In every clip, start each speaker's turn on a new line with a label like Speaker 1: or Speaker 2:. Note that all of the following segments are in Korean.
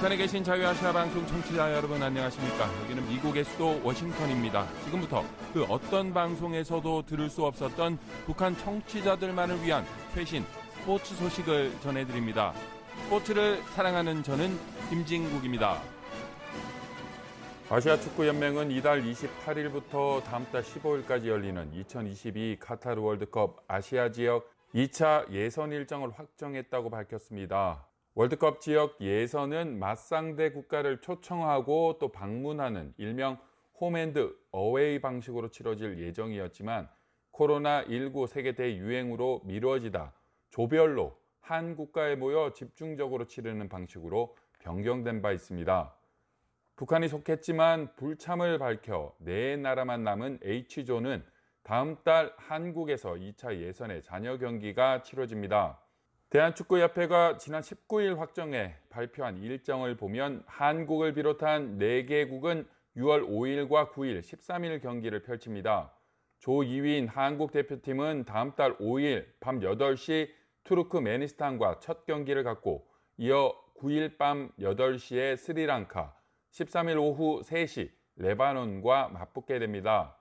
Speaker 1: 북한에 계신 자유아시아 방송 청취자 여러분 안녕하십니까? 여기는 미국의 수도 워싱턴입니다. 지금부터 그 어떤 방송에서도 들을 수 없었던 북한 청취자들만을 위한 최신 스포츠 소식을 전해드립니다. 스포츠를 사랑하는 저는 김진국입니다. 아시아 축구 연맹은 이달 28일부터 다음 달 15일까지 열리는 2022 카타르 월드컵 아시아 지역 2차 예선 일정을 확정했다고 밝혔습니다. 월드컵 지역 예선은 맞상대 국가를 초청하고 또 방문하는 일명 홈앤드 어웨이 방식으로 치러질 예정이었지만 코로나19 세계 대유행으로 미뤄지다 조별로 한 국가에 모여 집중적으로 치르는 방식으로 변경된 바 있습니다. 북한이 속했지만 불참을 밝혀 네 나라만 남은 H조는 다음 달 한국에서 2차 예선의 잔여 경기가 치러집니다. 대한축구협회가 지난 19일 확정해 발표한 일정을 보면 한국을 비롯한 4개국은 6월 5일과 9일, 13일 경기를 펼칩니다. 조 2위인 한국 대표팀은 다음 달 5일 밤 8시 투르크메니스탄과 첫 경기를 갖고 이어 9일 밤 8시에 스리랑카, 13일 오후 3시 레바논과 맞붙게 됩니다.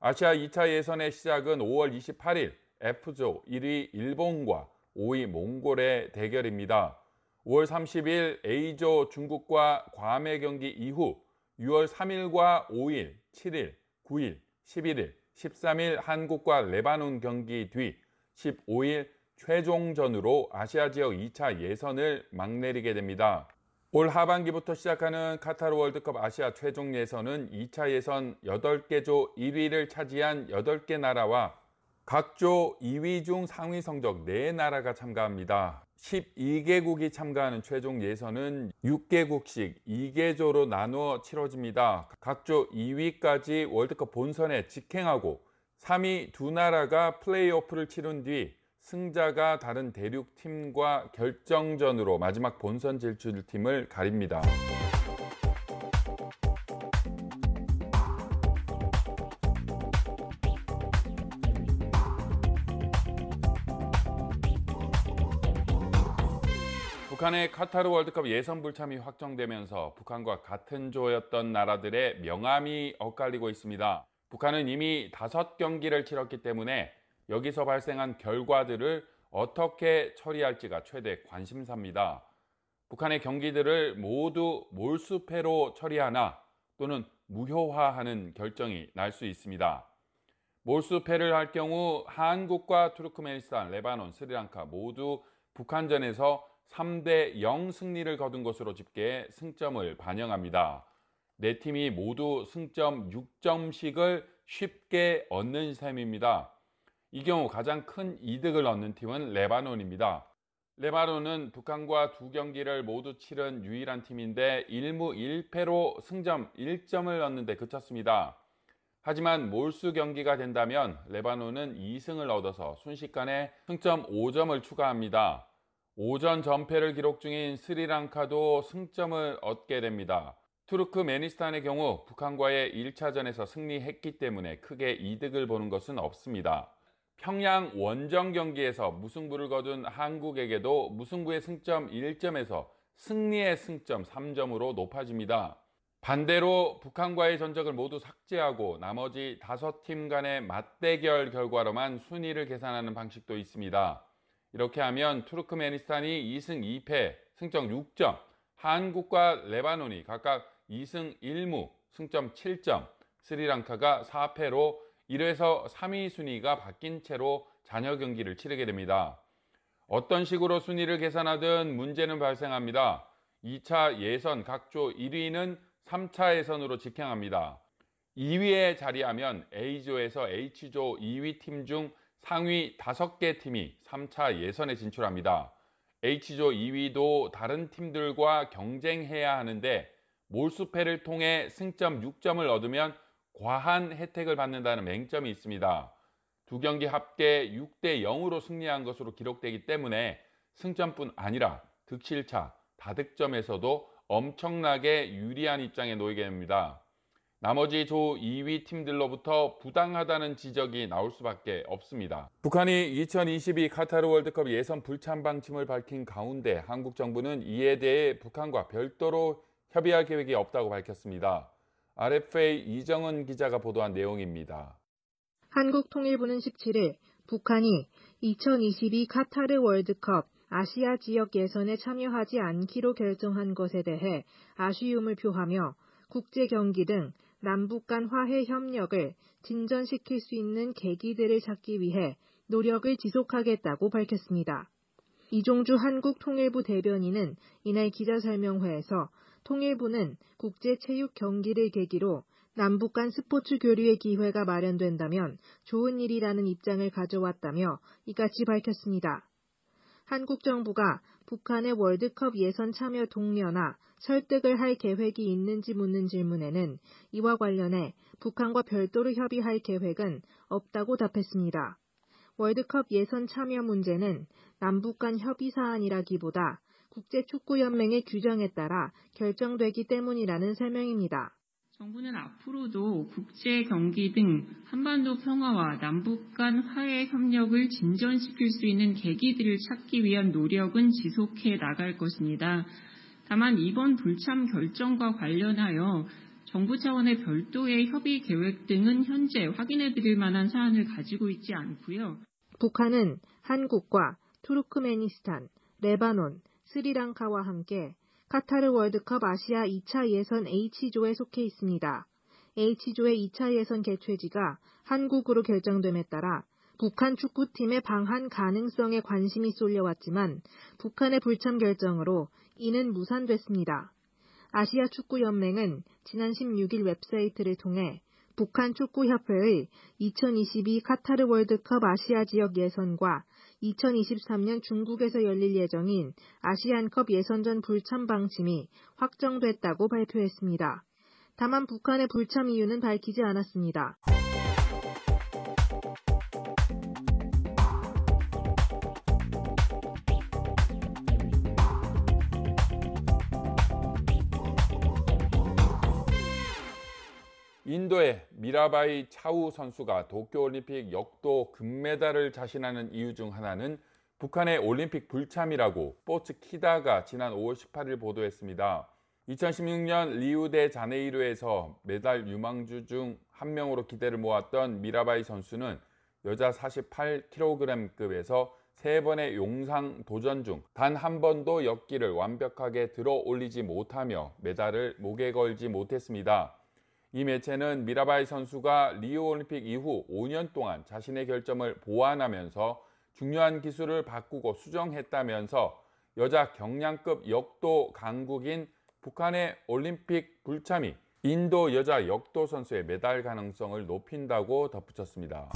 Speaker 1: 아시아 2차 예선의 시작은 5월 28일 F조 1위 일본과 5위 몽골의 대결입니다. 5월 30일 A조 중국과 괌의 경기 이후 6월 3일과 5일, 7일, 9일, 11일, 13일 한국과 레바논 경기 뒤 15일 최종전으로 아시아 지역 2차 예선을 막내리게 됩니다. 올 하반기부터 시작하는 카타르 월드컵 아시아 최종 예선은 2차 예선 8개 조 1위를 차지한 8개 나라와 각조 2위 중 상위 성적 4나라가 참가합니다. 12개국이 참가하는 최종 예선은 6개국씩 2개조로 나누어 치러집니다. 각조 2위까지 월드컵 본선에 직행하고 3위 두 나라가 플레이오프를 치른 뒤 승자가 다른 대륙 팀과 결정전으로 마지막 본선 진출 팀을 가립니다. 북한의 카타르 월드컵 예선 불참이 확정되면서 북한과 같은 조였던 나라들의 명암이 엇갈리고 있습니다. 북한은 이미 다섯 경기를 치렀기 때문에 여기서 발생한 결과들을 어떻게 처리할지가 최대 관심사입니다. 북한의 경기들을 모두 몰수패로 처리하나 또는 무효화하는 결정이 날 수 있습니다. 몰수패를 할 경우 한국과 투르크메니스탄, 레바논, 스리랑카 모두 북한전에서 3대 0 승리를 거둔 것으로 집계 승점을 반영합니다. 네 팀이 모두 승점 6점씩을 쉽게 얻는 셈입니다. 이 경우 가장 큰 이득을 얻는 팀은 레바논입니다. 레바논은 북한과 두 경기를 모두 치른 유일한 팀인데 1무 1패로 승점 1점을 얻는데 그쳤습니다. 하지만 몰수 경기가 된다면 레바논은 2승을 얻어서 순식간에 승점 5점을 추가합니다. 오전 전패를 기록 중인 스리랑카도 승점을 얻게 됩니다. 투르크메니스탄의 경우 북한과의 1차전에서 승리했기 때문에 크게 이득을 보는 것은 없습니다. 평양 원정 경기에서 무승부를 거둔 한국에게도 무승부의 승점 1점에서 승리의 승점 3점으로 높아집니다. 반대로 북한과의 전적을 모두 삭제하고 나머지 5팀 간의 맞대결 결과로만 순위를 계산하는 방식도 있습니다. 이렇게 하면 투르크메니스탄이 2승 2패, 승점 6점, 한국과 레바논이 각각 2승 1무, 승점 7점, 스리랑카가 4패로 1회에서 3위 순위가 바뀐 채로 잔여 경기를 치르게 됩니다. 어떤 식으로 순위를 계산하든 문제는 발생합니다. 2차 예선 각조 1위는 3차 예선으로 직행합니다. 2위에 자리하면 A조에서 H조 2위 팀 중 상위 5개 팀이 3차 예선에 진출합니다. H조 2위도 다른 팀들과 경쟁해야 하는데 몰수패를 통해 승점 6점을 얻으면 과한 혜택을 받는다는 맹점이 있습니다. 두 경기 합계 6대 0으로 승리한 것으로 기록되기 때문에 승점뿐 아니라 득실차, 다득점에서도 엄청나게 유리한 입장에 놓이게 됩니다. 나머지 조 2위 팀들로부터 부당하다는 지적이 나올 수밖에 없습니다. 북한이 2022 카타르 월드컵 예선 불참 방침을 밝힌 가운데 한국 정부는 이에 대해 북한과 별도로 협의할 계획이 없다고 밝혔습니다. RFA 이정은 기자가 보도한 내용입니다.
Speaker 2: 한국통일부는 17일 북한이 2022 카타르 월드컵 아시아 지역 예선에 참여하지 않기로 결정한 것에 대해 아쉬움을 표하며 국제 경기 등 남북 간 화해 협력을 진전시킬 수 있는 계기들을 찾기 위해 노력을 지속하겠다고 밝혔습니다. 이종주 한국통일부 대변인은 이날 기자설명회에서 통일부는 국제체육 경기를 계기로 남북 간 스포츠 교류의 기회가 마련된다면 좋은 일이라는 입장을 가져왔다며 이같이 밝혔습니다. 한국 정부가 북한의 월드컵 예선 참여 동료나 설득을 할 계획이 있는지 묻는 질문에는 이와 관련해 북한과 별도로 협의할 계획은 없다고 답했습니다. 월드컵 예선 참여 문제는 남북 간 협의 사안이라기보다 국제축구연맹의 규정에 따라 결정되기 때문이라는 설명입니다.
Speaker 3: 정부는 앞으로도 국제 경기 등 한반도 평화와 남북 간 화해 협력을 진전시킬 수 있는 계기들을 찾기 위한 노력은 지속해 나갈 것입니다. 다만 이번 불참 결정과 관련하여 정부 차원의 별도의 협의 계획 등은 현재 확인해 드릴 만한 사안을 가지고 있지 않고요.
Speaker 2: 북한은 한국과 투르크메니스탄, 레바논, 스리랑카와 함께 카타르 월드컵 아시아 2차 예선 H조에 속해 있습니다. H조의 2차 예선 개최지가 한국으로 결정됨에 따라 북한 축구팀의 방한 가능성에 관심이 쏠려왔지만 북한의 불참 결정으로 이는 무산됐습니다. 아시아 축구연맹은 지난 16일 웹사이트를 통해 북한 축구협회의 2022 카타르 월드컵 아시아 지역 예선과 2023년 중국에서 열릴 예정인 아시안컵 예선전 불참 방침이 확정됐다고 발표했습니다. 다만 북한의 불참 이유는 밝히지 않았습니다.
Speaker 1: 인도의 미라바이 차누 선수가 도쿄올림픽 역도 금메달을 자신하는 이유 중 하나는 북한의 올림픽 불참이라고 스포츠키다가 지난 5월 18일 보도했습니다. 2016년 리우데 자네이루에서 메달 유망주 중 한 명으로 기대를 모았던 미라바이 선수는 여자 48kg급에서 세 번의 용상 도전 중 단 한 번도 역기를 완벽하게 들어 올리지 못하며 메달을 목에 걸지 못했습니다. 이 매체는 미라바이 선수가 리우 올림픽 이후 5년 동안 자신의 결점을 보완하면서 중요한 기술을 바꾸고 수정했다면서 여자 경량급 역도 강국인 북한의 올림픽 불참이 인도 여자 역도 선수의 메달 가능성을 높인다고 덧붙였습니다.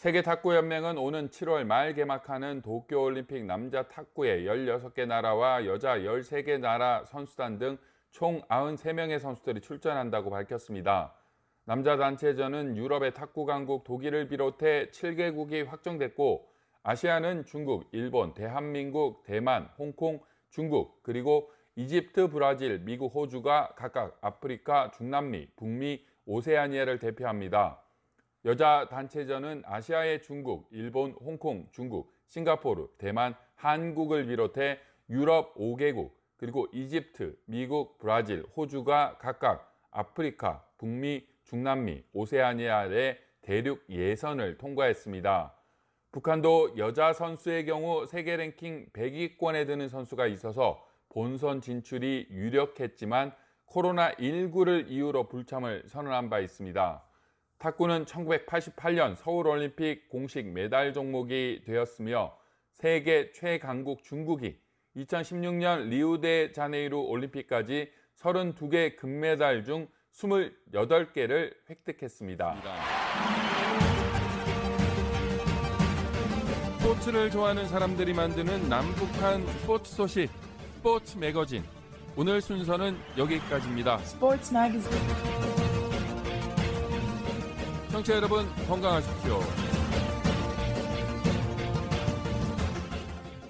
Speaker 1: 세계 탁구 연맹은 오는 7월 말 개막하는 도쿄 올림픽 남자 탁구에 16개 나라와 여자 13개 나라 선수단 등 총 93명의 선수들이 출전한다고 밝혔습니다. 남자 단체전은 유럽의 탁구 강국 독일을 비롯해 7개국이 확정됐고 아시아는 중국, 일본, 대한민국, 대만, 홍콩, 중국, 그리고 이집트, 브라질, 미국, 호주가 각각 아프리카, 중남미, 북미, 오세아니아를 대표합니다. 여자 단체전은 아시아의 중국, 일본, 홍콩, 중국, 싱가포르, 대만, 한국을 비롯해 유럽 5개국, 그리고 이집트, 미국, 브라질, 호주가 각각 아프리카, 북미, 중남미, 오세아니아의 대륙 예선을 통과했습니다. 북한도 여자 선수의 경우 세계 랭킹 100위권에 드는 선수가 있어서 본선 진출이 유력했지만 코로나19를 이유로 불참을 선언한 바 있습니다. 탁구는 1988년 서울올림픽 공식 메달 종목이 되었으며 세계 최강국 중국이 2016년 리우데 자네이루 올림픽까지 32개 금메달 중 28개를 획득했습니다. 스포츠를 좋아하는 사람들이 만드는 남북한 스포츠 소식, 스포츠 매거진. 오늘 순서는 여기까지입니다. 스포츠 매거진. 청취자 여러분 건강하십시오.